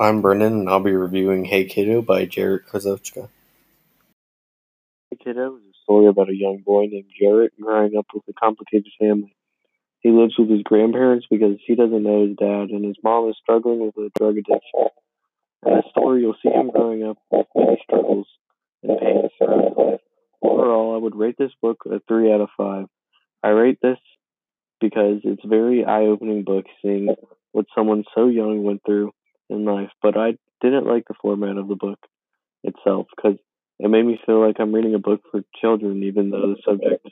I'm Brennan, and I'll be reviewing Hey Kiddo by Jarrett Krosoczka. Hey Kiddo is a story about a young boy named Jarrett growing up with a complicated family. He lives with his grandparents because he doesn't know his dad, and his mom is struggling with a drug addiction. In the story, you'll see him growing up with many struggles and pains throughout his life. Overall, I would rate this book a 3 out of 5. I rate this because it's a very eye-opening book seeing what someone so young went through in life, but I didn't like the format of the book itself because it made me feel like I'm reading a book for children, even though the subject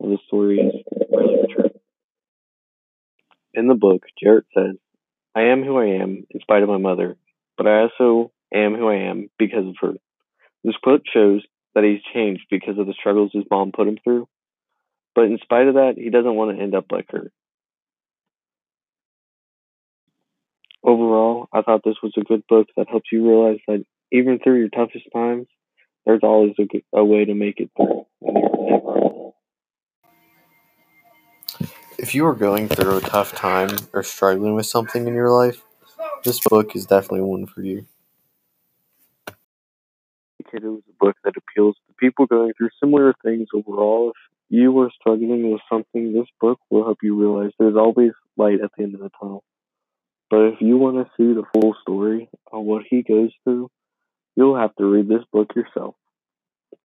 of the story is really mature. In the book, Jarrett says, I am who I am in spite of my mother, but I also am who I am because of her. This quote shows that he's changed because of the struggles his mom put him through, but in spite of that, he doesn't want to end up like her. Overall, I thought this was a good book that helps you realize that even through your toughest times, there's always a, good, a way to make it through. If you are going through a tough time or struggling with something in your life, this book is definitely one for you. It was a book that appeals to people going through similar things overall. If you are struggling with something, this book will help you realize there's always light at the end of the tunnel. But if you want to see the full story of what he goes through, you'll have to read this book yourself.